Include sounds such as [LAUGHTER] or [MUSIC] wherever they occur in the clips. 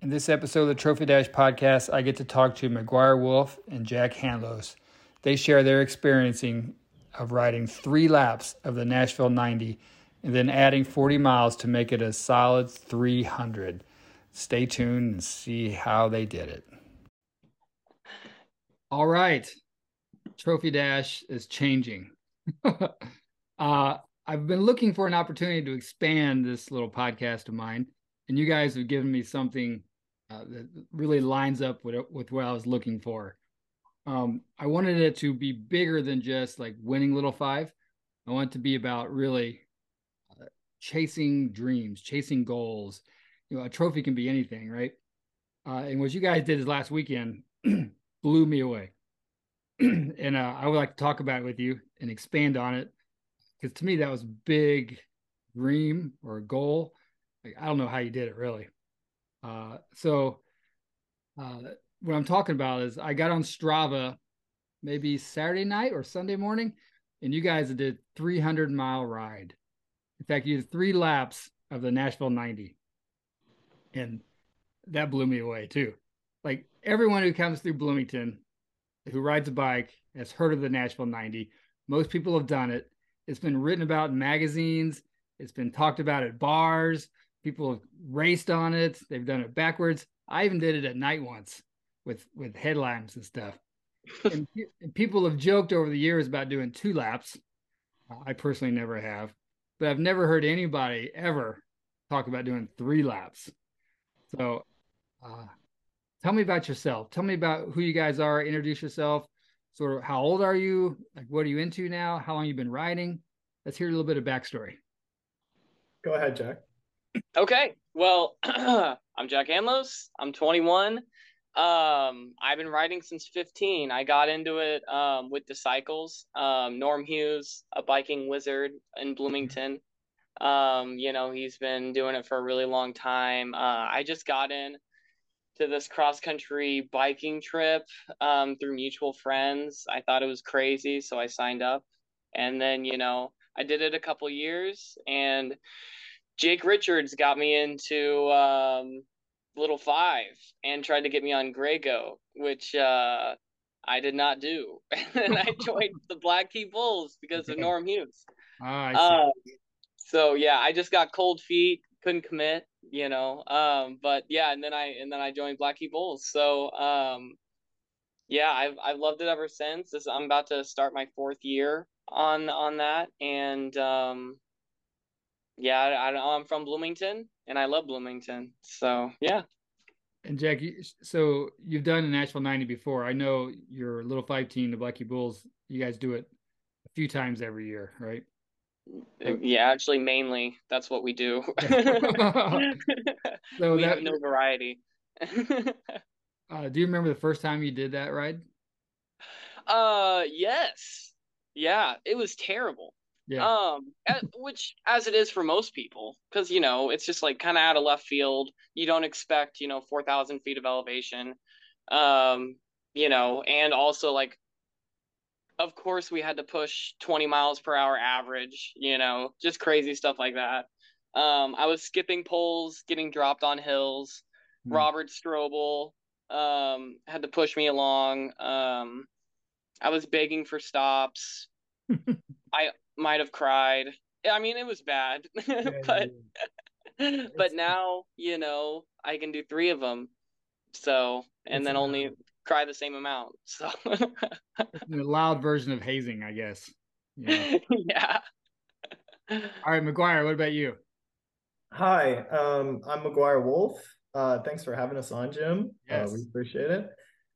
In this episode of the Trophy Dash podcast, I get to talk to McGuire Wolfe and Jack Handlos. They share their experiencing of riding three laps of the Nashville 90 and then adding 40 miles to make it a solid 300. Stay tuned and see how they did it. All right. Trophy Dash is changing. [LAUGHS] uh, I've been looking for an opportunity to expand this little podcast of mine, and you guys have given me something uh, that really lines up with with what I was looking for. Um, I wanted it to be bigger than just like winning Little Five. I want it to be about really uh, chasing dreams, chasing goals. You know, a trophy can be anything, right? Uh, and what you guys did this last weekend [CLEARS THROAT] blew me away. [CLEARS THROAT] and uh, I would like to talk about it with you and expand on it because to me that was big dream or a goal. Like, I don't know how you did it really. Uh, so uh, what I'm talking about is I got on Strava maybe Saturday night or Sunday morning, and you guys did 300 mile ride. In fact, you did three laps of the Nashville 90, and that blew me away too. Like everyone who comes through Bloomington, who rides a bike, has heard of the Nashville 90. Most people have done it. It's been written about in magazines. It's been talked about at bars. People have raced on it. They've done it backwards. I even did it at night once with with headlamps and stuff. [LAUGHS] and, and people have joked over the years about doing two laps. I personally never have, but I've never heard anybody ever talk about doing three laps. So, uh, tell me about yourself. Tell me about who you guys are. Introduce yourself. Sort of how old are you? Like, what are you into now? How long you been riding? Let's hear a little bit of backstory. Go ahead, Jack. Okay. Well, [CLEARS THROAT] I'm Jack Handlos. I'm 21. Um, I've been riding since 15. I got into it um, with the cycles. Um, Norm Hughes, a biking wizard in Bloomington. Um, you know, he's been doing it for a really long time. Uh, I just got in to this cross country biking trip um, through mutual friends. I thought it was crazy, so I signed up. And then, you know, I did it a couple years and Jake Richards got me into um, Little Five and tried to get me on Graygo, which uh, I did not do. [LAUGHS] and then I [LAUGHS] joined the Black Key Bulls because of Norm Hughes. Ah, um, so yeah, I just got cold feet, couldn't commit, you know. Um, but yeah, and then I and then I joined Black Key Bulls. So um, yeah, I've I've loved it ever since. This I'm about to start my fourth year on on that, and um, yeah, I, I, I'm from Bloomington, and I love Bloomington. So yeah. And Jack, so you've done the Nashville 90 before. I know your little five team, the Black Key Bulls. You guys do it a few times every year, right? Uh, yeah, actually, mainly that's what we do. [LAUGHS] [LAUGHS] so we that, have no variety. [LAUGHS] uh, do you remember the first time you did that ride? Uh, yes. Yeah, it was terrible. Yeah. Um, at, which as it is for most people, because you know it's just like kind of out of left field. You don't expect you know four thousand feet of elevation, um, you know, and also like, of course we had to push twenty miles per hour average. You know, just crazy stuff like that. Um, I was skipping poles, getting dropped on hills. Mm. Robert Strobel um had to push me along. Um, I was begging for stops. [LAUGHS] I might have cried. I mean, it was bad, [LAUGHS] yeah, but yeah. [LAUGHS] but now you know I can do three of them. So and it's then only cry the same amount. So [LAUGHS] a loud version of hazing, I guess. Yeah. yeah. All right, McGuire. What about you? Hi, um, I'm McGuire Wolfe. Uh, thanks for having us on, Jim. Yes. Uh, we appreciate it.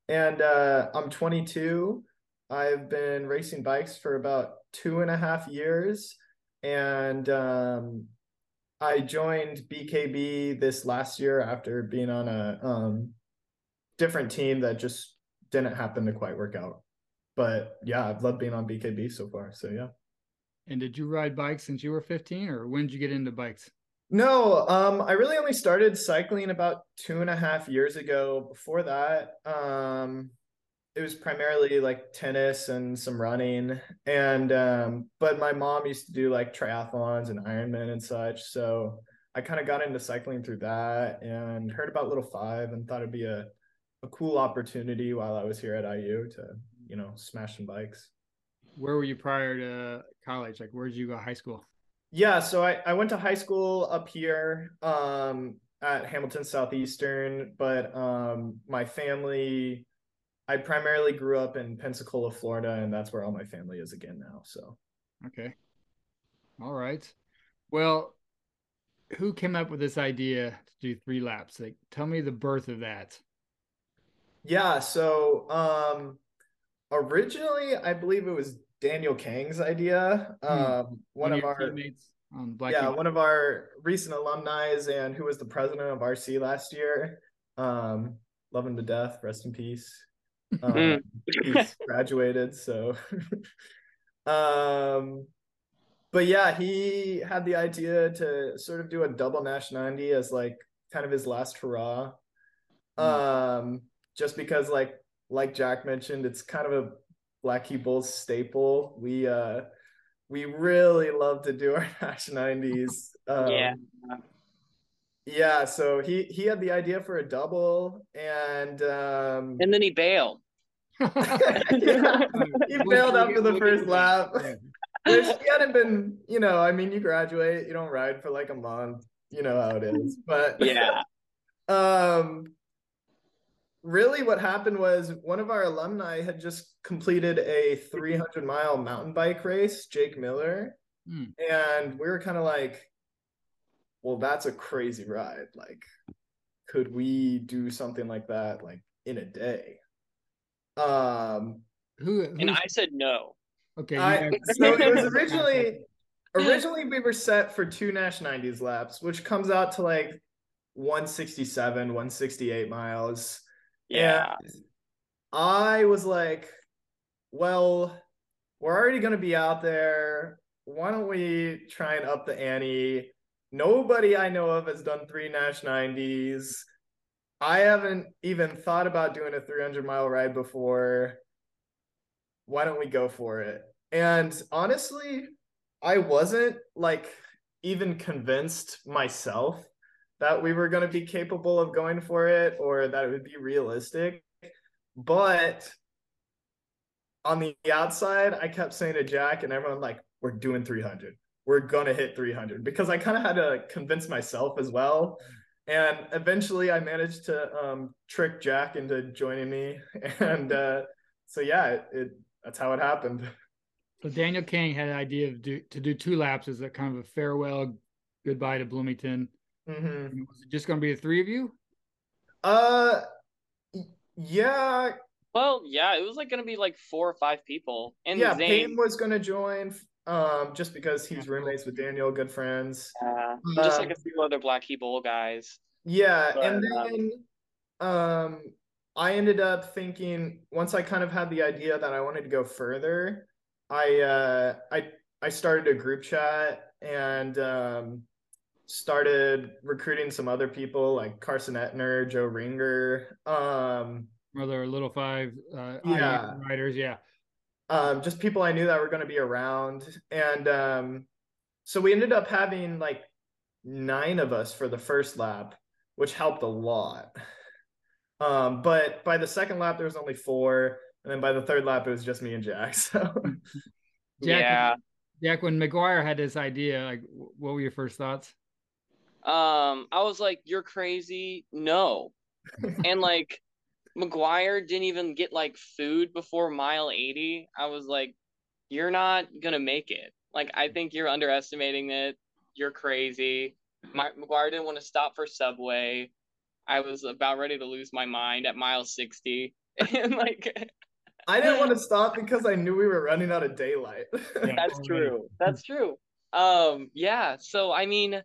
And uh, I'm 22. I've been racing bikes for about two and a half years, and um, I joined BKB this last year after being on a um, different team that just didn't happen to quite work out. But yeah, I've loved being on BKB so far. So yeah. And did you ride bikes since you were 15 or when did you get into bikes? No, um, I really only started cycling about two and a half years ago. Before that, um, it was primarily like tennis and some running and um but my mom used to do like triathlons and ironman and such so I kind of got into cycling through that and heard about Little Five and thought it'd be a, a cool opportunity while I was here at IU to, you know, smash some bikes. Where were you prior to college? Like, where did you go high school? Yeah, so I, I went to high school up here um, at Hamilton Southeastern, but um, my family, I primarily grew up in Pensacola, Florida, and that's where all my family is again now. So, okay. All right. Well, who came up with this idea to do three laps? Like, tell me the birth of that. Yeah. So, um, originally, I believe it was Daniel Kang's idea. Hmm. Um, one, of, our teammates on Black yeah, one of our recent alumni and who was the president of RC last year. Um, love him to death. Rest in peace. Um, he's [LAUGHS] graduated, so. [LAUGHS] um, but yeah, he had the idea to sort of do a double Nash 90 as like kind of his last hurrah. Mm. Um, just because like like Jack mentioned, it's kind of a Black Key Bulls staple. We uh we really love to do our [LAUGHS] Nash 90s. Um, yeah. Yeah, so he he had the idea for a double and um and then he bailed. [LAUGHS] yeah, he bailed after the first lap. Which he hadn't been, you know, I mean, you graduate, you don't ride for like a month, you know how it is. But yeah. [LAUGHS] um really what happened was one of our alumni had just completed a 300 mile mountain bike race, Jake Miller. Hmm. And we were kind of like, well, that's a crazy ride. Like, could we do something like that like in a day? Um, who, and I said no. Okay. I, [LAUGHS] so it was originally originally we were set for two Nash 90s laps, which comes out to like 167, 168 miles. Yeah. And I was like, well, we're already going to be out there. Why don't we try and up the ante? Nobody I know of has done three Nash 90s. I haven't even thought about doing a 300 mile ride before. Why don't we go for it? And honestly, I wasn't like even convinced myself that we were going to be capable of going for it or that it would be realistic. But on the outside, I kept saying to Jack and everyone, like, we're doing 300. We're going to hit 300 because I kind of had to convince myself as well. And eventually I managed to um, trick Jack into joining me. [LAUGHS] And uh, so, yeah, it, it, that's how it happened. So Daniel King had an idea of do, to do two laps as a kind of a farewell goodbye to Bloomington. Mm-hmm. Was it just going to be the three of you? Uh, yeah. Well, yeah, it was like going to be like four or five people. And yeah, Zane... Payne was going to join. Um, just because he's roommates with Daniel, good friends. Yeah, um, just like a few other Black Key Bull guys. Yeah, but, and then um, um, I ended up thinking once I kind of had the idea that I wanted to go further, I uh, I I started a group chat and um, started recruiting some other people like Carson Etner, Joe Ringer, um, other Little Five, uh, yeah, writers, yeah, um, just people I knew that were going to be around, and um, so we ended up having like nine of us for the first lap, which helped a lot. Um, but by the second lap, there was only four, and then by the third lap, it was just me and Jack. [LAUGHS] So, Jack, yeah, Jack, when McGuire had this idea, like, what were your first thoughts? Um, I was like, "You're crazy." No, [LAUGHS] and like McGuire didn't even get like food before mile 80. I was like, "You're not gonna make it." Like, I think you're underestimating it. You're crazy. My, McGuire didn't want to stop for Subway. I was about ready to lose my mind at mile 60. [LAUGHS] and like I didn't want to stop because I knew we were running out of daylight. [LAUGHS] That's true. That's true. Um yeah, so I mean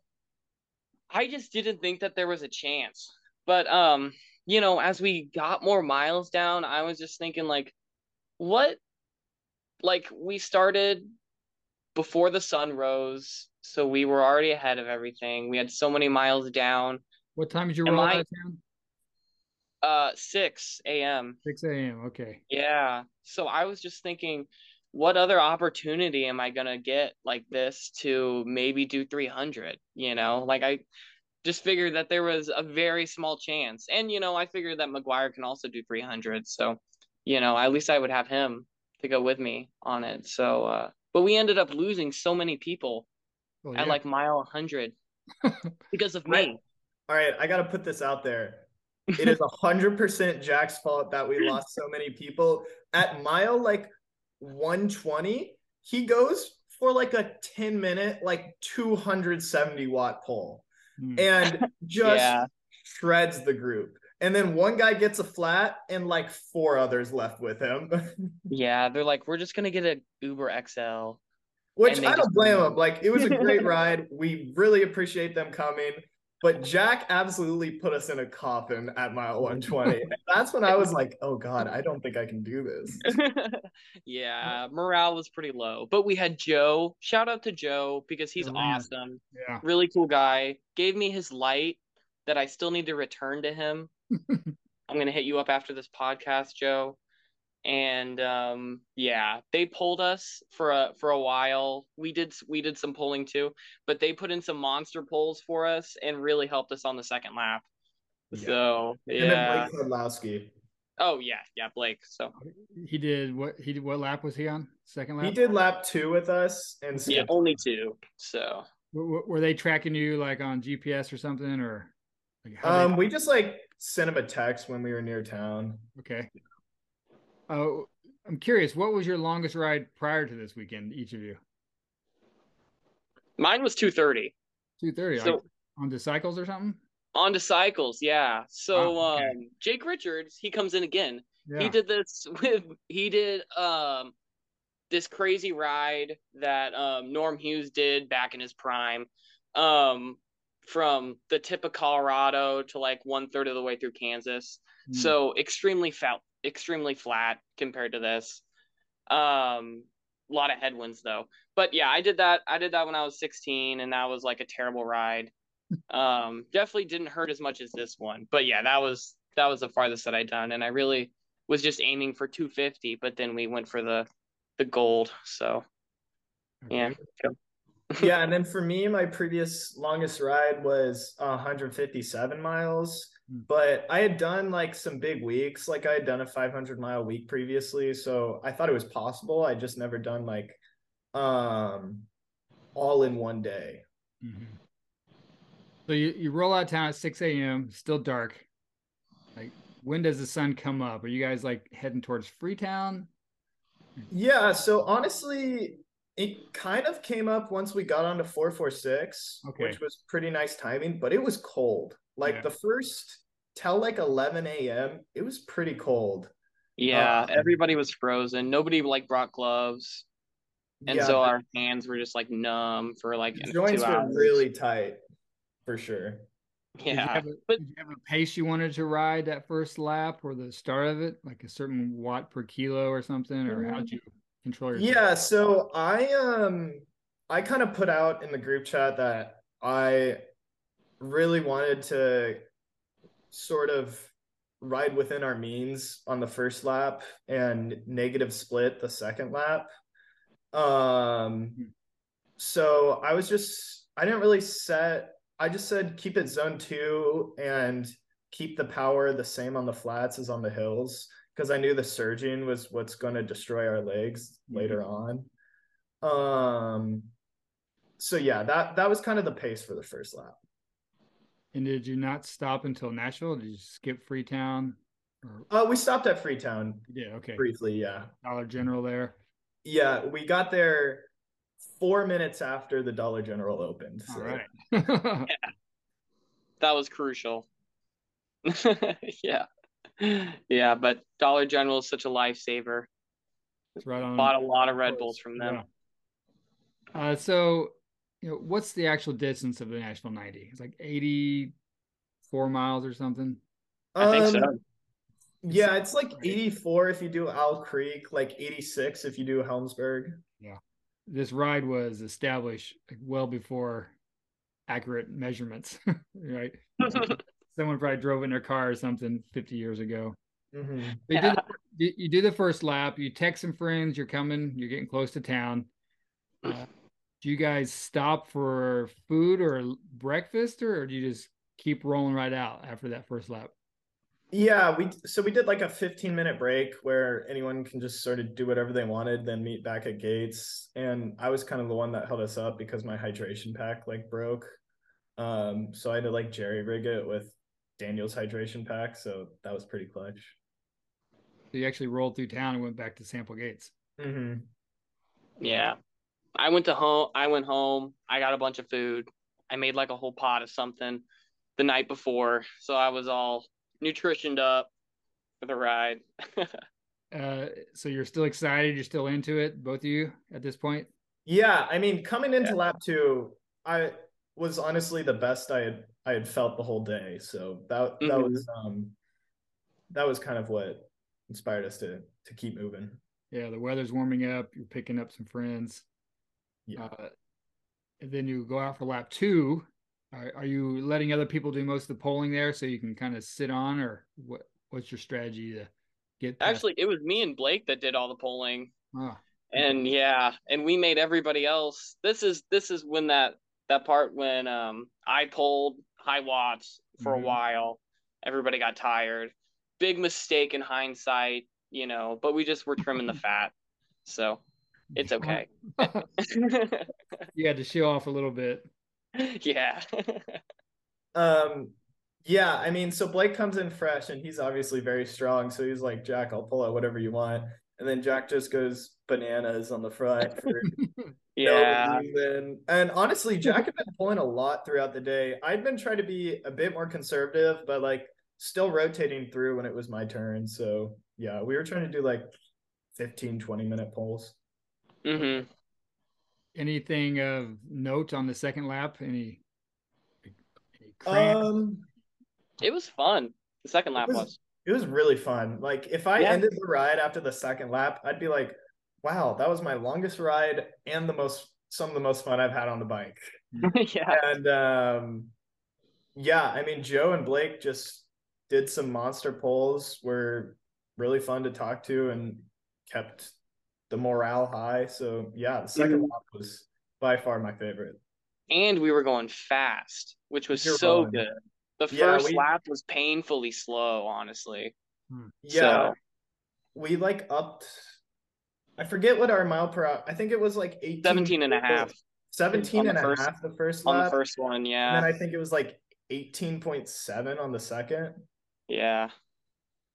I just didn't think that there was a chance. But um, you know, as we got more miles down, I was just thinking like what like we started before the sun rose, so we were already ahead of everything. We had so many miles down. What time did you roll out of town? Uh, six a.m. Six a.m. Okay. Yeah. So I was just thinking, what other opportunity am I gonna get like this to maybe do 300? You know, like I just figured that there was a very small chance, and you know, I figured that McGuire can also do 300, so you know, at least I would have him to go with me on it. So, uh, but we ended up losing so many people well, yeah. at like mile 100 [LAUGHS] because of me. All right, I got to put this out there. It is 100% Jack's fault that we lost so many people. At mile like 120, he goes for like a 10 minute, like 270 watt pull mm. Hmm. and just yeah. shreds the group. And then one guy gets a flat and like four others left with him. [LAUGHS] yeah, they're like, we're just gonna get an Uber XL. Which I don't blame them. Like it was a great [LAUGHS] ride. We really appreciate them coming. But Jack absolutely put us in a coffin at mile [LAUGHS] 120. that's when I was like, oh God, I don't think I can do this. [LAUGHS] yeah, morale was pretty low. But we had Joe. Shout out to Joe because he's oh, awesome. Yeah. Really cool guy. Gave me his light that I still need to return to him. [LAUGHS] I'm gonna hit you up after this podcast, Joe and um, yeah, they pulled us for a for a while. We did we did some pulling too, but they put in some monster pulls for us and really helped us on the second lap. Yeah. So yeah, and Blake Sadlowski. Oh yeah, yeah, Blake. So he did what he did. What lap was he on? Second lap. He did lap two with us, and yeah, only two. So were, were they tracking you like on GPS or something, or? Like um, they... we just like sent him a text when we were near town. Okay. Uh, I'm curious, what was your longest ride prior to this weekend, each of you? Mine was 230. 230 so, on the cycles or something? On the cycles, yeah. So okay. um, Jake Richards, he comes in again. Yeah. He did this [LAUGHS] with he did um this crazy ride that um Norm Hughes did back in his prime. Um from the tip of Colorado to like one third of the way through Kansas. Mm. So extremely fat extremely flat compared to this. Um, a lot of headwinds though. But yeah, I did that. I did that when I was 16, and that was like a terrible ride. [LAUGHS] Um, definitely didn't hurt as much as this one. But yeah, that was that was the farthest that I'd done, and I really was just aiming for 250. But then we went for the the gold. So yeah. [LAUGHS] yeah, and then for me, my previous longest ride was 157 miles. But I had done like some big weeks. Like I had done a 500 mile week previously, so I thought it was possible. I just never done like um all in one day. Mm-hmm. So you, you roll out of town at 6 a.m. Still dark. Like when does the sun come up? Are you guys like heading towards Freetown? Yeah. So honestly, it kind of came up once we got onto 446, okay. which was pretty nice timing, but it was cold. Like yeah. the first till like 11 a.m., it was pretty cold. Yeah, um, everybody was frozen. Nobody like brought gloves. And yeah, so our hands were just like numb for like joints were hours. really tight for sure. Yeah. Did you, have a, but, did you have a pace you wanted to ride that first lap or the start of it? Like a certain watt per kilo or something? Or how'd you control your? Yeah, so I um I kind of put out in the group chat that I really wanted to sort of ride within our means on the first lap and negative split the second lap. Um, so I was just, I didn't really set, I just said keep it zone two and keep the power the same on the flats as on the hills because I knew the surging was what's going to destroy our legs mm-hmm. later on. Um, so yeah, that that was kind of the pace for the first lap. And did you not stop until Nashville? Did you skip Freetown? Or... Uh, we stopped at Freetown. Yeah, okay. Briefly, yeah. Dollar General there. Yeah, we got there four minutes after the Dollar General opened. So. All right. [LAUGHS] [LAUGHS] yeah. That was crucial. [LAUGHS] yeah. Yeah, but Dollar General is such a lifesaver. It's right on. Bought a lot of Red Bulls from them. Yeah. Uh, so you know, what's the actual distance of the Nashville 90? It's like 84 miles or something. I think so. Um, yeah, it's like 84 if you do Owl Creek, like 86 if you do Helmsburg. Yeah. This ride was established well before accurate measurements, [LAUGHS] right? [LAUGHS] Someone probably drove in their car or something 50 years ago. Mm-hmm. You, yeah. do the, you do the first lap. You text some friends. You're coming. You're getting close to town. Uh, do you guys stop for food or breakfast, or, or do you just keep rolling right out after that first lap? Yeah, we so we did like a 15 minute break where anyone can just sort of do whatever they wanted, then meet back at gates. And I was kind of the one that held us up because my hydration pack like broke. Um, so I had to like jerry rig it with Daniel's hydration pack. So that was pretty clutch. So you actually rolled through town and went back to sample gates. Mm-hmm. Yeah. I went to home I went home, I got a bunch of food. I made like a whole pot of something the night before. So I was all nutritioned up for the ride. [LAUGHS] uh, so you're still excited? You're still into it, both of you at this point? Yeah, I mean, coming into yeah. lap two, I was honestly the best I had I had felt the whole day. So that that mm-hmm. was um that was kind of what inspired us to to keep moving. Yeah, the weather's warming up. You're picking up some friends. Yeah. Uh, and then you go out for lap two, are, are you letting other people do most of the polling there so you can kind of sit on, or what? What's your strategy to get? Past? Actually, it was me and Blake that did all the polling. Oh. And yeah, and we made everybody else. This is this is when that that part when um I pulled high watts for mm-hmm. a while. Everybody got tired. Big mistake in hindsight, you know, but we just were trimming the [LAUGHS] fat. So it's okay. [LAUGHS] [LAUGHS] you had to show off a little bit. yeah. [LAUGHS] um yeah, I mean, so Blake comes in fresh and he's obviously very strong. So he's like, Jack, I'll pull out whatever you want. And then Jack just goes bananas on the front for yeah. no. And honestly, Jack had been pulling a lot throughout the day. I'd been trying to be a bit more conservative, but like still rotating through when it was my turn. So yeah, we were trying to do like 15, 20 minute pulls. Mm-hmm anything of note on the second lap? Any? any um, it was fun. The second lap it was, was, It was really fun. Like if I yeah. ended the ride after the second lap, I'd be like, "Wow, that was my longest ride and the most some of the most fun I've had on the bike." yeah. [LAUGHS] [LAUGHS] And um, yeah, I mean, Joe and Blake just did some monster pulls. Were really fun to talk to and kept the morale high. So yeah, the 2nd mm-hmm. lap was by far my favorite. And we were going fast, which was so good. The yeah, first we, lap was painfully slow, honestly. Hmm. Yeah. So. We like upped I forget what our mile per hour. I think it was like 18 17 and a half. 17 and first, a half the first lap. On the first one, yeah. And then I think it was like 18.7 on the second. Yeah.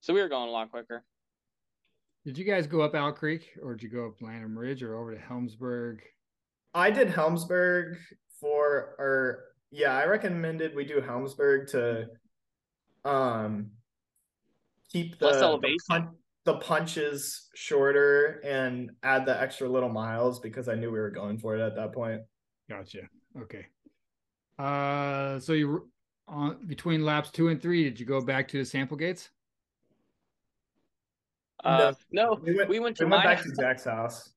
So we were going a lot quicker. Did you guys go up Owl Creek or did you go up Lanham Ridge or over to Helmsburg? I did Helmsburg for or yeah, I recommended we do Helmsburg to um keep the, the, pun- the punches shorter and add the extra little miles because I knew we were going for it at that point. Gotcha. Okay. Uh so you on between laps 2 and 3 did you go back to the sample gates? Uh, no, we went, we went to we went my, back to Jack's house.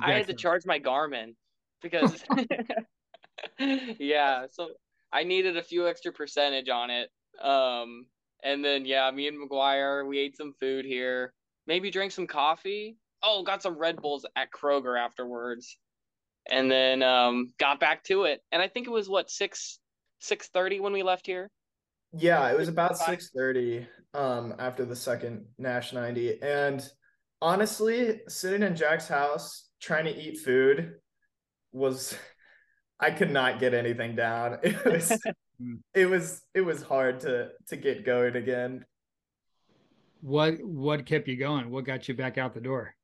I had to charge my Garmin because [LAUGHS] [LAUGHS] yeah, so I needed a few extra percentage on it. Um, and then yeah, me and McGuire, we ate some food here, maybe drank some coffee. Oh, got some Red Bulls at Kroger afterwards, and then um, got back to it. And I think it was what six six thirty when we left here. Yeah, it was about six thirty um, after the second Nash ninety, and honestly, sitting in Jack's house trying to eat food was [LAUGHS] I could not get anything down. [LAUGHS] It was [LAUGHS] hmm. it was it was hard to to get going again. What what kept you going? What got you back out the door?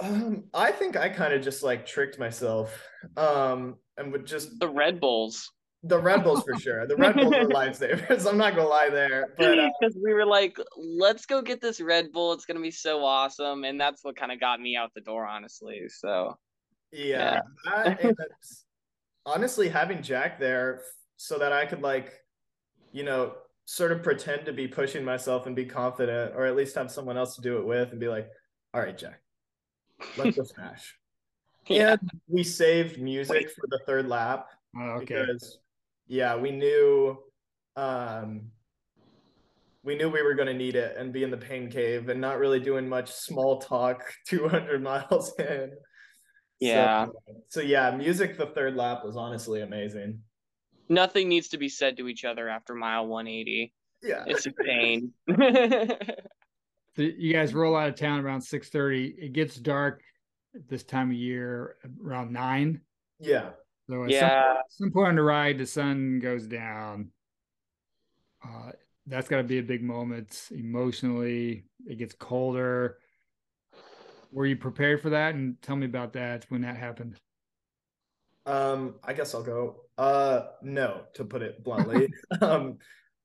Um, I think I kind of just like tricked myself. Um, and would just the Red Bulls. The Red Bulls for sure. The Red Bulls are [LAUGHS] lifesavers. I'm not gonna lie there, but because uh, we were like, let's go get this Red Bull. It's gonna be so awesome, and that's what kind of got me out the door, honestly. So yeah, yeah. I, [LAUGHS] honestly, having Jack there so that I could like, you know, sort of pretend to be pushing myself and be confident, or at least have someone else to do it with, and be like, all right, Jack, let's go smash. [LAUGHS] yeah. And we saved music Wait. for the third lap. Oh, okay. Because yeah, we knew um we knew we were going to need it and be in the pain cave and not really doing much small talk [LAUGHS] 200 miles in. Yeah. So, so yeah, music the third lap was honestly amazing. Nothing needs to be said to each other after mile 180. Yeah. It's a pain. [LAUGHS] [LAUGHS] so you guys roll out of town around 6:30. It gets dark this time of year around 9. Yeah. So at yeah. some, some point on the ride the sun goes down. Uh, that's got to be a big moment emotionally. It gets colder. Were you prepared for that? And tell me about that when that happened. Um, I guess I'll go. Uh, no, to put it bluntly. [LAUGHS] um,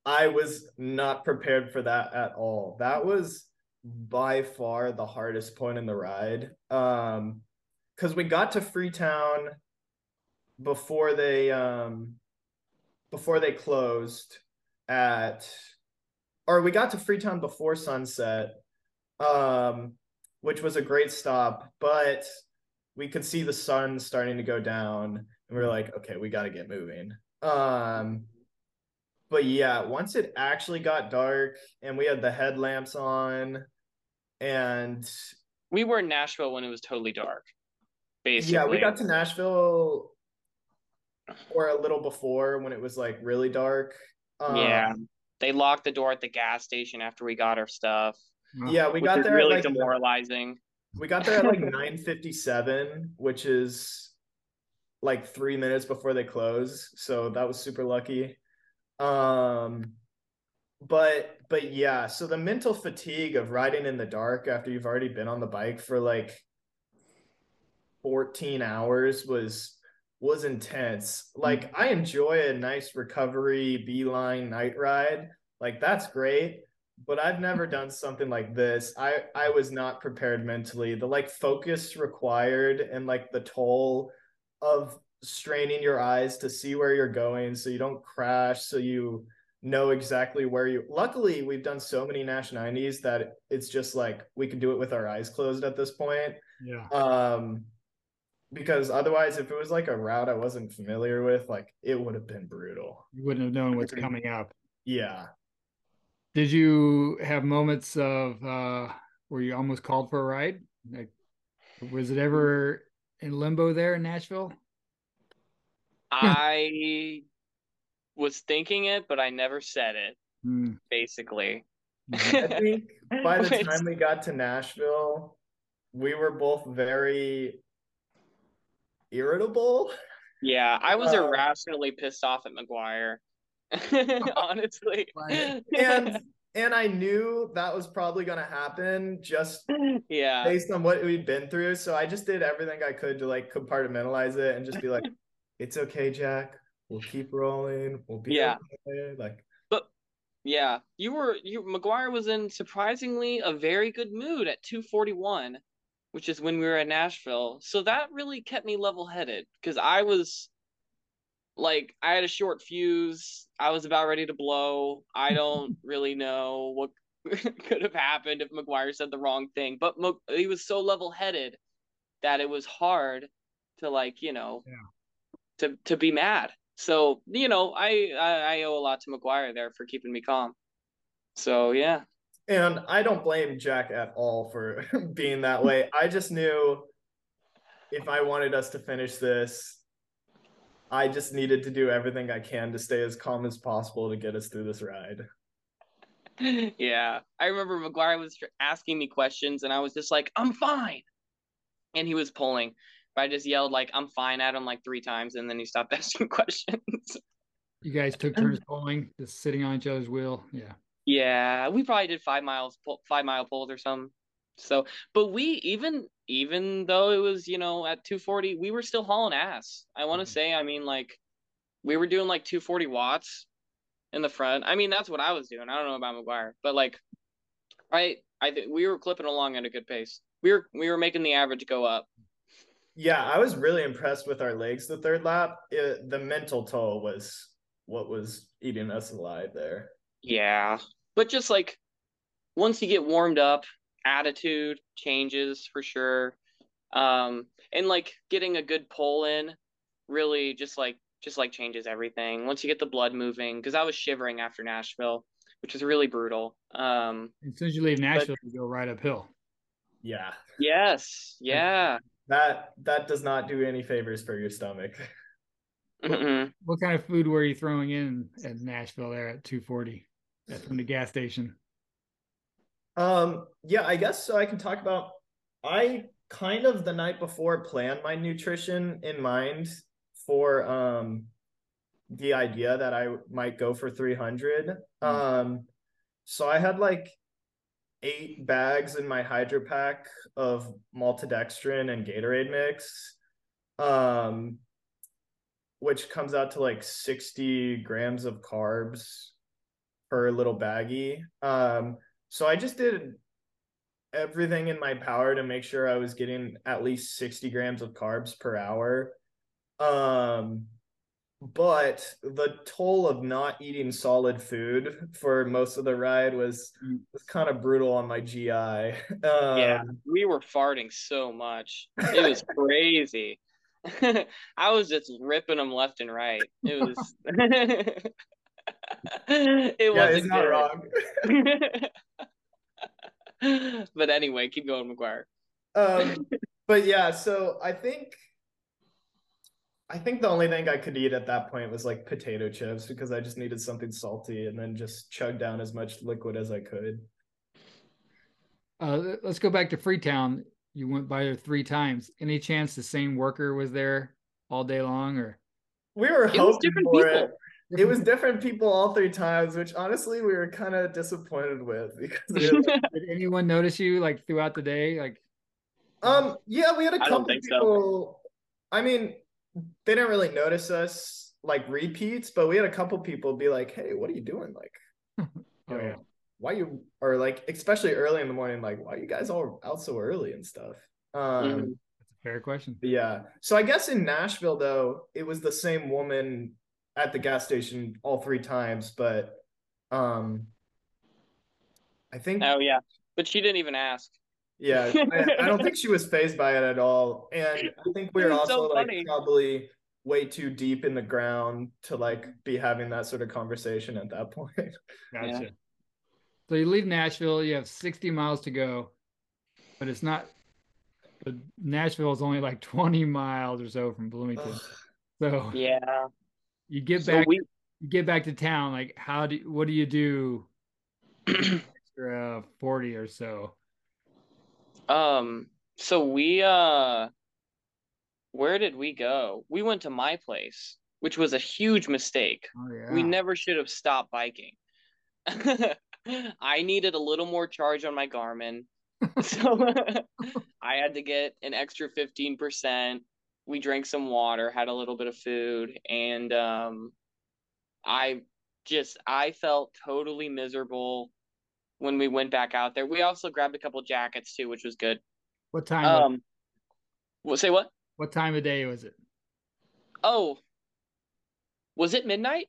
I was not prepared for that at all. That was by far the hardest point in the ride. Um, because we got to Freetown before they um before they closed at or we got to Freetown before sunset, um, which was a great stop, but we could see the sun starting to go down, and we are like, okay, we got to get moving. Um, but yeah, once it actually got dark and we had the headlamps on, and we were in Nashville when it was totally dark. Basically, yeah, we got to Nashville or a little before when it was like really dark. Um, yeah, they locked the door at the gas station after we got our stuff. Yeah, we got there really like, demoralizing. We got there at like [LAUGHS] 9:57, which is like 3 minutes before they close, so that was super lucky. Um but but yeah, so the mental fatigue of riding in the dark after you've already been on the bike for like 14 hours was was intense. Like mm-hmm. I enjoy a nice recovery beeline night ride. Like that's great, but I've never [LAUGHS] done something like this. I I was not prepared mentally. The like focus required and like the toll of straining your eyes to see where you're going so you don't crash so you know exactly where you luckily we've done so many nash 90s that it's just like we can do it with our eyes closed at this point yeah um because otherwise if it was like a route i wasn't familiar with like it would have been brutal. You wouldn't have known what's coming up. Yeah. Did you have moments of uh where you almost called for a ride? Like was it ever in limbo there in nashville? I was thinking it but i never said it mm. basically. I think by the [LAUGHS] time we got to nashville we were both very irritable. Yeah, I was uh, irrationally pissed off at McGuire. [LAUGHS] [LAUGHS] honestly. and [LAUGHS] and I knew that was probably gonna happen just yeah based on what we'd been through. So I just did everything I could to like compartmentalize it and just be like, it's okay, Jack. We'll keep rolling. We'll be yeah. okay. Like but yeah, you were you McGuire was in surprisingly a very good mood at 241 which is when we were at Nashville. So that really kept me level headed because I was like, I had a short fuse. I was about ready to blow. I [LAUGHS] don't really know what [LAUGHS] could have happened if McGuire said the wrong thing, but he was so level headed that it was hard to like, you know, yeah. to to be mad. So you know, I, I I owe a lot to McGuire there for keeping me calm. So yeah, and I don't blame Jack at all for [LAUGHS] being that way. I just knew if I wanted us to finish this, I just needed to do everything I can to stay as calm as possible to get us through this ride. [LAUGHS] Yeah, I remember McGuire was asking me questions, and I was just like, "I'm fine," and he was pulling. But I just yelled like, "I'm fine" at him like three times, and then he stopped [LAUGHS] asking questions. You guys took turns pulling, just sitting on each other's wheel. Yeah. Yeah, we probably did five miles, five mile pulls or something. So, but we even even though it was you know at 240, we were still hauling ass. I want to mm-hmm. say, I mean, like we were doing like 240 watts in the front. I mean, that's what I was doing. I don't know about McGuire, but like, I I think we were clipping along at a good pace. We were we were making the average go up. Yeah, I was really impressed with our legs the third lap. It, the mental toll was what was eating us alive there. Yeah. But just like once you get warmed up, attitude changes for sure. Um and like getting a good pull in really just like just like changes everything. Once you get the blood moving cuz I was shivering after Nashville. which is really brutal. Um, as soon as you leave Nashville, but, you go right uphill. Yeah. Yes. Yeah. That that does not do any favors for your stomach. What, what kind of food were you throwing in at Nashville there at 240 from the gas station? Um, yeah, I guess so. I can talk about. I kind of the night before planned my nutrition in mind for um the idea that I might go for 300. Mm-hmm. Um, so I had like eight bags in my hydro pack of maltodextrin and Gatorade mix. Um, which comes out to like 60 grams of carbs per little baggie. Um, so I just did everything in my power to make sure I was getting at least 60 grams of carbs per hour. Um, but the toll of not eating solid food for most of the ride was was kind of brutal on my GI. [LAUGHS] Um, yeah, we were farting so much. It was crazy. [LAUGHS] I was just ripping them left and right. It was. [LAUGHS] [LAUGHS] it yeah, wasn't not wrong. [LAUGHS] but anyway, keep going, McGuire. Um, [LAUGHS] but yeah, so I think I think the only thing I could eat at that point was like potato chips because I just needed something salty and then just chug down as much liquid as I could. Uh, let's go back to Freetown you went by there three times. Any chance the same worker was there all day long, or we were it hoping for people. it. It was different people all three times, which honestly we were kind of disappointed with because [LAUGHS] did anyone notice you like throughout the day? Like, um, yeah, we had a couple people. So. I mean, they didn't really notice us like repeats, but we had a couple people be like, "Hey, what are you doing?" Like, [LAUGHS] oh yeah why you or like especially early in the morning like why you guys all out so early and stuff um mm-hmm. a fair question yeah so i guess in nashville though it was the same woman at the gas station all three times but um i think oh yeah. But she didn't even ask. Yeah [LAUGHS] I, I, don't think she was phased by it at all. And i think we are also so like probably way too deep in the ground to like be having that sort of conversation at that [LAUGHS] point. Gotcha. Yeah. So you leave Nashville, you have 60 miles to go, but it's not, but Nashville is only like 20 miles or so from Bloomington. So yeah, you get back, we, you get back to town. Like, how do, what do you do? [CLEARS THROAT] extra 40 or so. Um, so we, uh, where did we go? We went to my place, which was a huge mistake. Oh, yeah. We never should have stopped biking. [LAUGHS] I needed a little more charge on my Garmin. [LAUGHS] so [LAUGHS] I had to get an extra 15%. We drank some water, had a little bit of food, and um, I just I felt totally miserable when we went back out there. We also grabbed a couple jackets too, which was good. What time? Um, what say what? What time of day was it? Oh, was it midnight?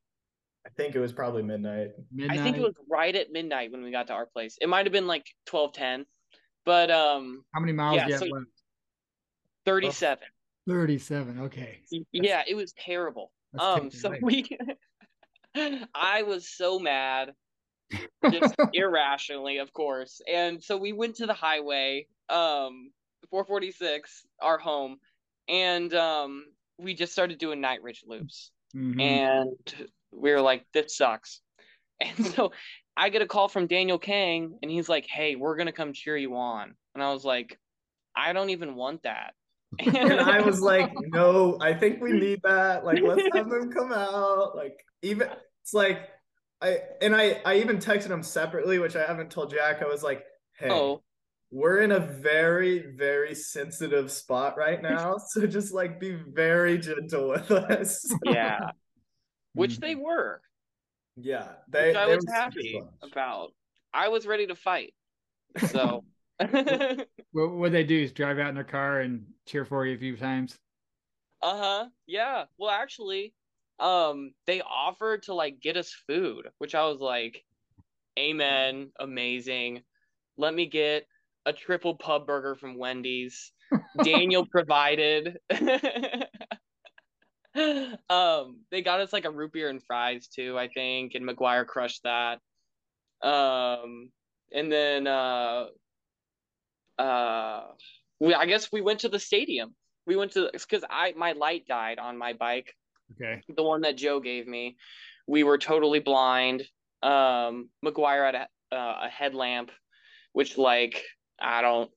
I think it was probably midnight. midnight. I think it was right at midnight when we got to our place. It might have been like twelve ten, but um. How many miles? Yeah, so Thirty-seven. Oh, Thirty-seven. Okay. Yeah, it was terrible. Um, so we, [LAUGHS] I was so mad, just [LAUGHS] irrationally, of course, and so we went to the highway, um, four forty-six, our home, and um, we just started doing Knightridge loops. Mm-hmm. And we were like, this sucks. [LAUGHS] And so I get a call from Daniel Kang and he's like, hey, we're going to come cheer you on. And I was like, I don't even want that. And I was [LAUGHS] like, no, I think we need that. Like, let's have them come out. Like, even it's like, I and I I even texted him separately, which I haven't told Jack. I was like, hey, oh. we're in a very very sensitive spot right [LAUGHS] now, so just like be very gentle with us. yeah, [LAUGHS] which hmm. they were. Yeah, they. Which I they was happy about. I was ready to fight. So. What [LAUGHS] what they do is drive out in their car and cheer for you a few times. Uh huh. Yeah. Well, actually, um, they offered to like get us food, which I was like, "Amen, amazing." Let me get a triple pub burger from Wendy's. Daniel [LAUGHS] provided. [LAUGHS] um, they got us like a root beer and fries too, I think, and McGuire crushed that. Um, and then uh, uh, we I guess we went to the stadium. We went to because I my light died on my bike. Okay. The one that Joe gave me. We were totally blind. Um, McGuire had a, uh, a headlamp, which like I don't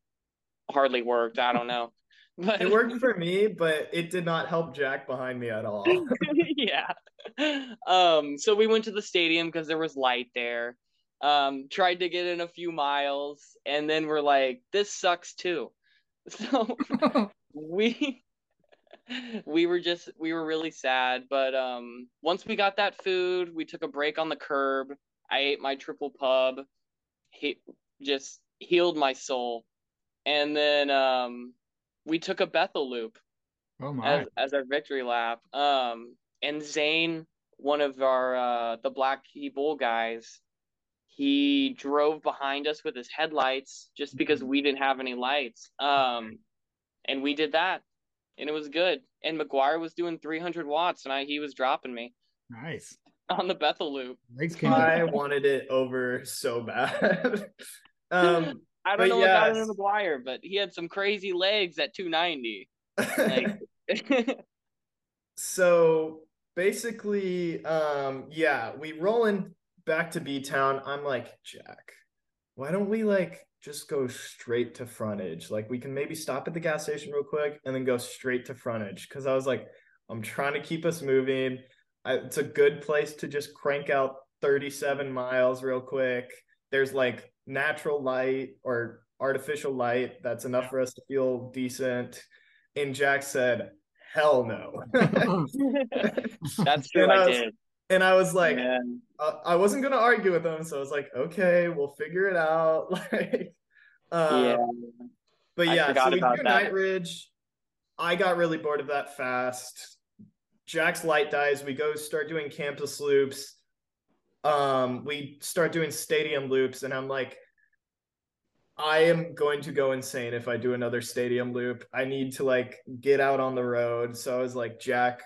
hardly worked. I don't know. [LAUGHS] But it worked for me, but it did not help Jack behind me at all. [LAUGHS] yeah. Um, so we went to the stadium because there was light there. Um, tried to get in a few miles, and then we're like, this sucks too. [LAUGHS] So [LAUGHS] we we were just we were really sad. But um once we got that food, we took a break on the curb. I ate my triple pub. He just healed my soul. And then um we took a Bethel loop oh my. as as our victory lap. Um, and Zane, one of our uh, the Black Key Bull guys, he drove behind us with his headlights just because mm-hmm. we didn't have any lights. Um, and we did that, and it was good. And McGuire was doing 300 watts, and I he was dropping me. Nice on the Bethel loop. I wanted it over so bad. [LAUGHS] um, I don't know yes. what got into McGuire, but he had some crazy legs at 290. Like... [LAUGHS] [LAUGHS] so basically, um, yeah, we roll in back to B Town. I'm like, Jack, why don't we like just go straight to frontage? Like we can maybe stop at the gas station real quick and then go straight to frontage. Cause I was like, I'm trying to keep us moving. I, it's a good place to just crank out 37 miles real quick. There's like natural light or artificial light that's enough for us to feel decent. And Jack said, hell no. [LAUGHS] [LAUGHS] that's true. I, I did. And I was like, I wasn't going to argue with him. So I was like, okay, we'll figure it out. [LAUGHS] like, um, yeah. But yeah, so we do. Knightridge. I got really bored of that fast. Jack's light dies. We go start doing campus loops um, we start doing stadium loops, and I'm like, I am going to go insane if I do another stadium loop. I need to like get out on the road. So I was like, Jack,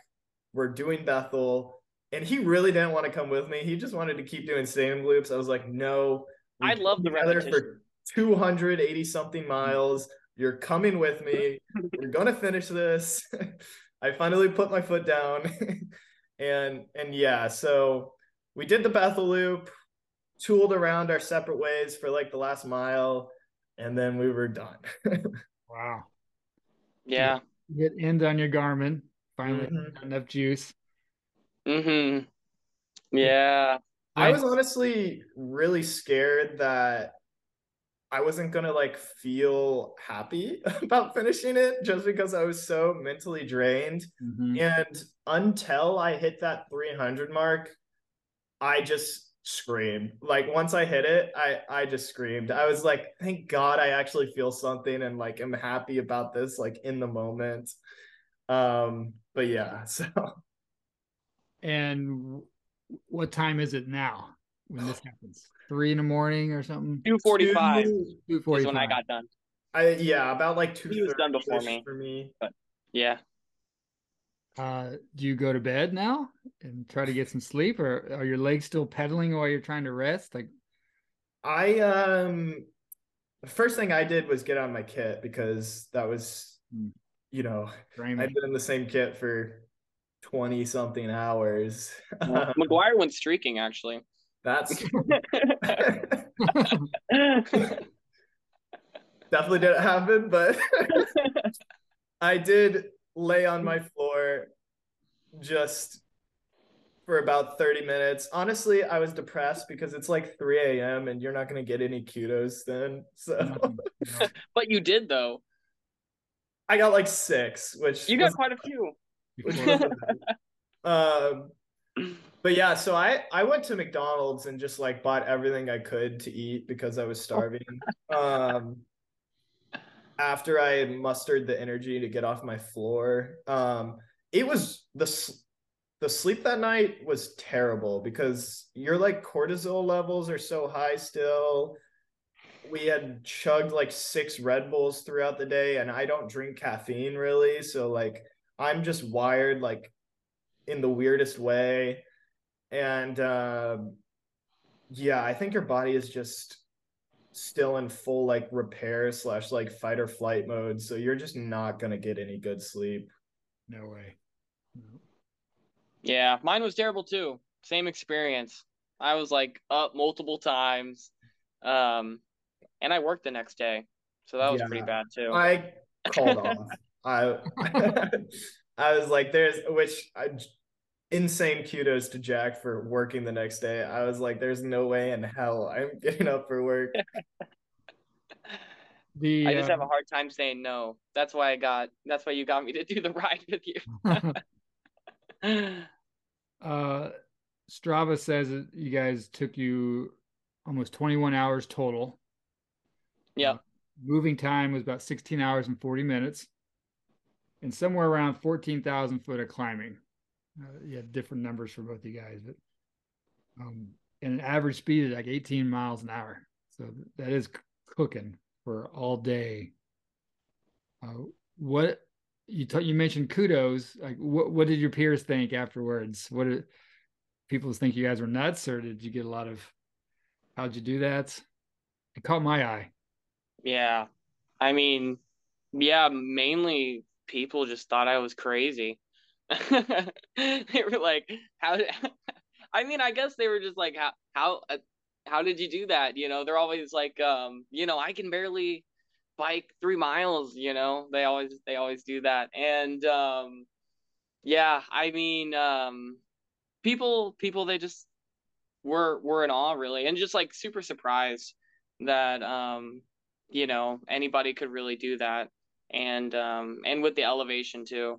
we're doing Bethel. And he really didn't want to come with me. He just wanted to keep doing stadium loops. I was like, no. I love the repetition. For 280 something miles. You're coming with me. We're [LAUGHS] going to finish this. [LAUGHS] I finally put my foot down. [LAUGHS] and and yeah, so we did the Bethel loop, tooled around our separate ways for like the last mile, and then we were done. wow. Yeah. Get end on your Garmin. Finally mm-hmm. enough juice. Mm-hmm. Yeah. I was honestly really scared that I wasn't gonna like feel happy [LAUGHS] about finishing it just because I was so mentally drained. Mm-hmm. And until I hit that 300 mark, I just screamed. Like once I hit it, I I just screamed. I was like, thank God I actually feel something and like I'm happy about this like in the moment. Um, but yeah, [LAUGHS] so and what time is it now when this happens? Three in the morning or something? Two forty five. Two forty five when I got done. I yeah, about like two. He was done before me. For me, but yeah. Uh, do you go to bed now and try to get some sleep, or are your legs still pedaling while you're trying to rest? Like, I um, the first thing I did was get on my kit because that was, hmm. you know, I've been in the same kit for twenty something hours. Well, [LAUGHS] McGuire went streaking actually. That's [LAUGHS] [LAUGHS] definitely didn't happen, but I did lay on my floor just for about 30 minutes. Honestly, I was depressed because it's like 3 a.m. and you're not going to get any kudos then. So, but you did though. I got like six, which you got quite a few. [LAUGHS] Um, but yeah, so I I went to McDonald's and just like bought everything I could to eat because I was starving. [LAUGHS] um, after I mustered the energy to get off my floor. Um, it was the the sleep that night was terrible because your like cortisol levels are so high still. We had chugged like six Red Bulls throughout the day, and I don't drink caffeine really, so like I'm just wired like in the weirdest way, and uh, yeah, I think your body is just still in full like repair slash like fight or flight mode. So you're just not gonna get any good sleep. No way. No. Yeah, mine was terrible too. Same experience. I was like up multiple times. Um and I worked the next day. So that was yeah, pretty bad too. I called [LAUGHS] off. I [LAUGHS] I was like, there's which I, insane kudos to Jack for working the next day. I was like, there's no way in hell I'm [LAUGHS] getting up for work. [LAUGHS] the I just uh, have a hard time saying no. That's why I got. That's why you got me to do the ride with you. uh, Strava says that you guys took you almost 21 hours total. Yeah. Uh, moving time was about 16 hours and 40 minutes, and somewhere around 14,000 foot of climbing. Uh, you have different numbers for both you guys, but um, and an average speed is like 18 miles an hour. So that is cooking for all day. Uh, what you t- you mentioned kudos. Like, what what did your peers think afterwards? What did people think you guys were nuts, or did you get a lot of? How'd you do that? It caught my eye. Yeah, I mean, yeah, mainly people just thought I was crazy. [LAUGHS] they were like, "How?" [LAUGHS] I mean, I guess they were just like, "How? How? Uh, how did you do that?" You know, they're always like, um, you know, I can barely bike three miles. You know, they always they always do that, and um, yeah, I mean, um, people people they just were were in awe really, and just like super surprised that um, you know, anybody could really do that, and um, and with the elevation too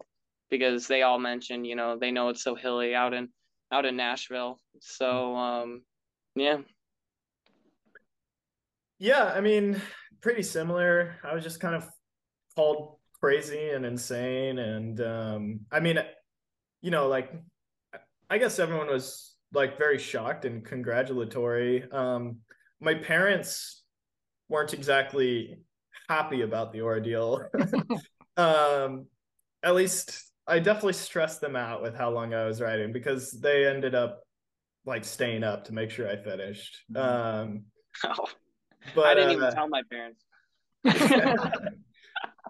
because they all mentioned, you know, they know it's so hilly out in out in Nashville. So um yeah. Yeah, I mean, pretty similar. I was just kind of called crazy and insane and um I mean, you know, like I guess everyone was like very shocked and congratulatory. Um my parents weren't exactly happy about the ordeal. [LAUGHS] um at least I definitely stressed them out with how long I was writing because they ended up like staying up to make sure I finished. Mm-hmm. Um, [LAUGHS] oh, but I didn't uh, even tell my parents. [LAUGHS]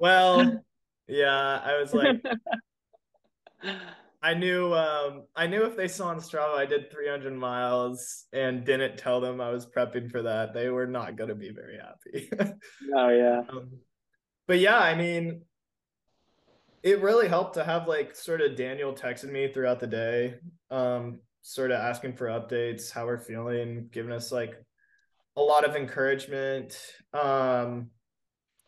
well, yeah, I was like, I knew, um, I knew if they saw on Strava I did 300 miles and didn't tell them I was prepping for that, they were not going to be very happy. [LAUGHS] oh yeah. Um, but yeah, I mean, it really helped to have like sort of Daniel texting me throughout the day, um, sort of asking for updates, how we're feeling, giving us like a lot of encouragement. Um,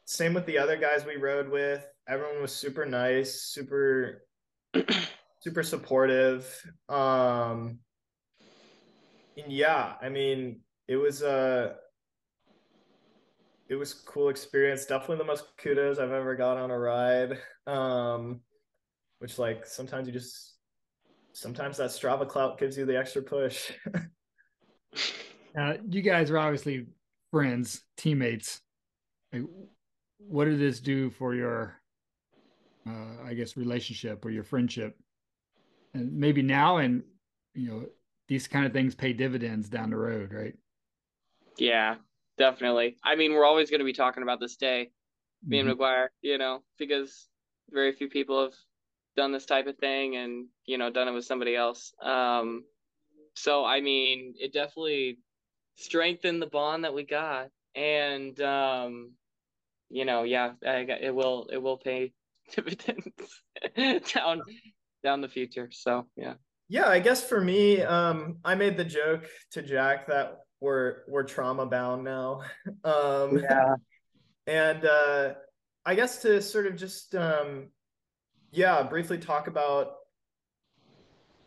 same with the other guys we rode with. Everyone was super nice, super, [CLEARS THROAT] super supportive. Um, yeah, I mean, it was a it was cool experience. Definitely the most kudos I've ever got on a ride. Um, which like sometimes you just sometimes that Strava clout gives you the extra push. [LAUGHS] uh, you guys are obviously friends, teammates. Like, what did this do for your, uh, I guess, relationship or your friendship? And maybe now, and you know, these kind of things pay dividends down the road, right? Yeah, definitely. I mean, we're always going to be talking about this day, me mm-hmm. and McGuire, you know, because very few people have done this type of thing and, you know, done it with somebody else. Um, so, I mean, it definitely strengthened the bond that we got. And, um, you know, yeah, I, it will, it will pay [LAUGHS] dividends down, down the future. So, yeah. Yeah, I guess for me, um, I made the joke to Jack that we're we're trauma bound now. [LAUGHS] Um, yeah. And uh, I guess to sort of just um, yeah, briefly talk about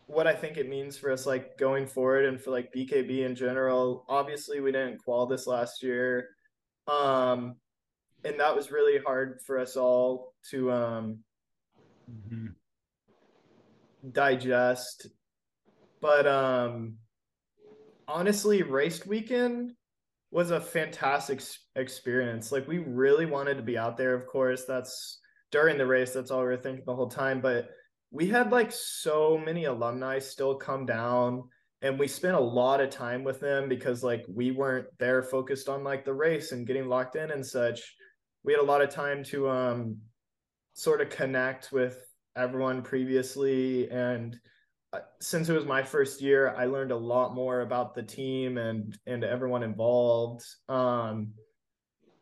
what I think it means for us like going forward and for like BKB in general. Obviously, we didn't qual this last year. Um, and that was really hard for us all to um, mm-hmm. Digest. But um, honestly, race weekend was a fantastic experience. Like we really wanted to be out there. Of course, that's during the race. That's all we were thinking the whole time. But we had like so many alumni still come down and we spent a lot of time with them because like we weren't there focused on like the race and getting locked in and such we had a lot of time to um sort of connect with everyone previously and uh, since it was my first year i learned a lot more about the team and and everyone involved. Um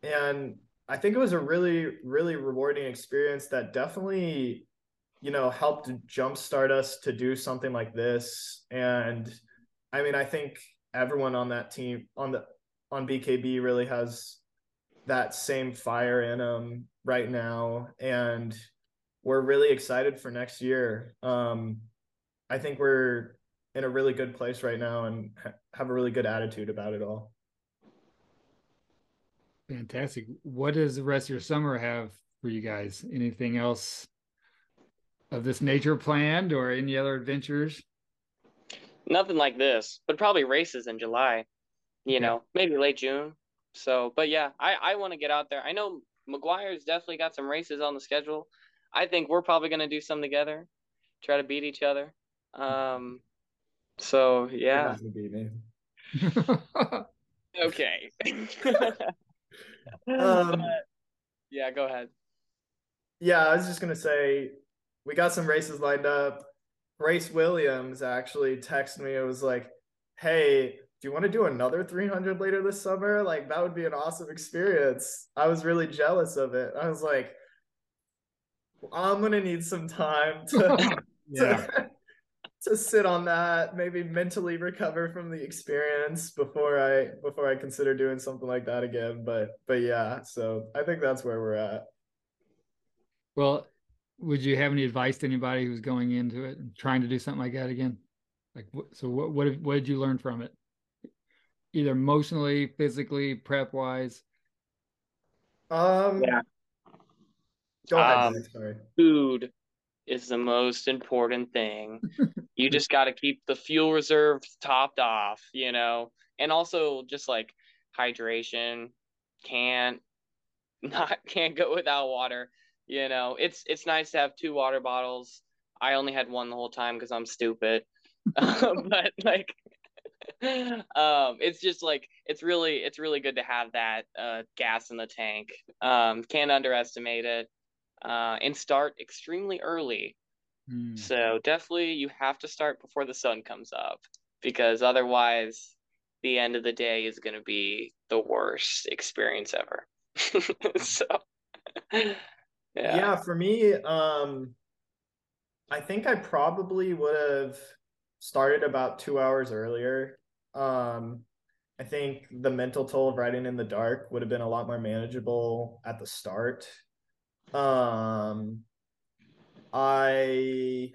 and i think it was a really really rewarding experience that definitely you know helped jumpstart us to do something like this. And I mean, I think everyone on that team on the on BKB really has that same fire in them right now, and we're really excited for next year. Um, I think we're in a really good place right now and ha- have a really good attitude about it all. Fantastic. What does the rest of your summer have for you guys? Anything else of this nature planned or any other adventures? Nothing like this, but probably races in July. You yeah. know, maybe late June. So, but yeah, I I want to get out there. I know McGuire's definitely got some races on the schedule. I think we're probably going to do some together, try to beat each other. Um, so yeah. [LAUGHS] okay. [LAUGHS] um, but, yeah, go ahead. Yeah, I was just gonna say we got some races lined up. Grace Williams actually texted me. It was like, "Hey, do you want to do another 300 later this summer? Like that would be an awesome experience." I was really jealous of it. I was like, "I'm gonna need some time to [LAUGHS] yeah." to, [LAUGHS] to sit on that, maybe mentally recover from the experience before I before I consider doing something like that again. But but yeah, so I think that's where we're at. Well, would you have any advice to anybody who's going into it and trying to do something like that again? Like, so what what what did you learn from it? Either emotionally, physically, prep wise. Um. Yeah. Go ahead. Um, sorry. Food is the most important thing. [LAUGHS] you just got to keep the fuel reserves topped off, you know, and also just like hydration. Can't [LAUGHS] not can't go without water you know, it's it's nice to have two water bottles. I only had one the whole time because I'm stupid. [LAUGHS] but like um it's just like it's really it's really good to have that uh gas in the tank um can't underestimate it uh and start extremely early mm. so definitely you have to start before the sun comes up because otherwise the end of the day is going to be the worst experience ever [LAUGHS] so [LAUGHS] yeah. yeah, for me, um, I think I probably would have started about two hours earlier. Um, I think the mental toll of riding in the dark would have been a lot more manageable at the start. Um, I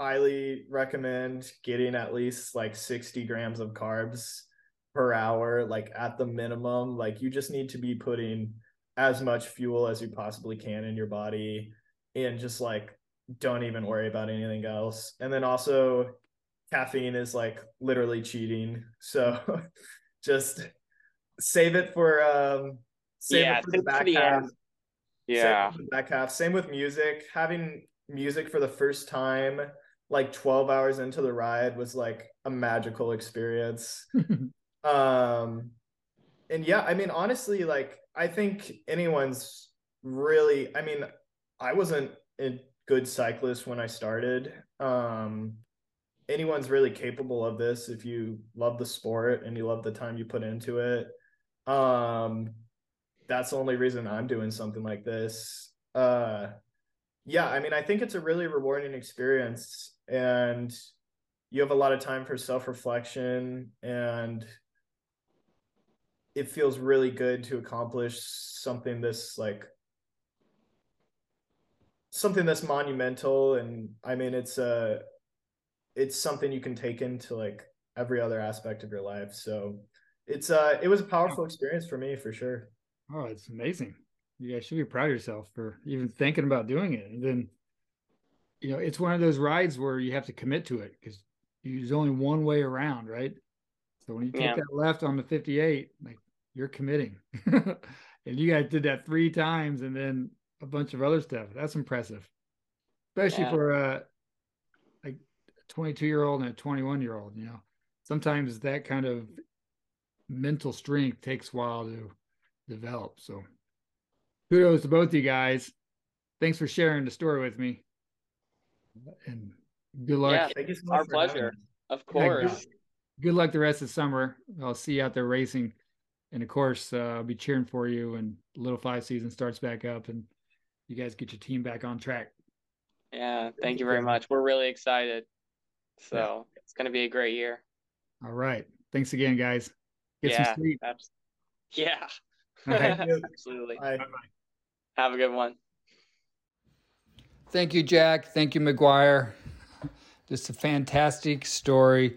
highly recommend getting at least like 60 grams of carbs per hour, like at the minimum. Like you just need to be putting as much fuel as you possibly can in your body and just like don't even worry about anything else. And then also caffeine is like literally cheating. So [LAUGHS] just save it for um save yeah, for the back half. Yeah. back half. Same with music. Having music for the first time like 12 hours into the ride was like a magical experience. [LAUGHS] um and yeah, I mean honestly like I think anyone's really, I mean, I wasn't a good cyclist when I started. Um, anyone's really capable of this if you love the sport and you love the time you put into it. Um, that's the only reason I'm doing something like this. Uh, yeah, I mean, I think it's a really rewarding experience and you have a lot of time for self reflection and it feels really good to accomplish something this like something that's monumental and i mean it's a uh, it's something you can take into like every other aspect of your life so it's uh it was a powerful experience for me for sure oh it's amazing you guys should be proud of yourself for even thinking about doing it and then you know it's one of those rides where you have to commit to it because there's only one way around right so when you take yeah. that left on the 58, like you're committing. [LAUGHS] and you guys did that three times and then a bunch of other stuff. That's impressive. Especially yeah. for a like 22 year old and a 21 year old. You know, sometimes that kind of mental strength takes a while to develop. So kudos to both of you guys. Thanks for sharing the story with me. And good luck. Yeah, thank you so much our pleasure. Of course. Yeah, good, good, luck the rest of the summer. I'll see you out there racing. And of course, uh, I'll be cheering for you when Little Five season starts back up and you guys get your team back on track. Yeah, thank you very much. We're really excited. So yeah. it's going to be a great year. All right. Thanks again, guys. Get yeah, some sleep. yeah. [LAUGHS] Absolutely. Bye. Have a good one. Thank you, Jack. Thank you, McGuire. Just a fantastic story.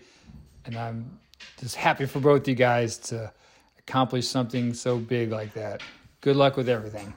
And I'm just happy for both you guys to accomplish something so big like that. Good luck with everything.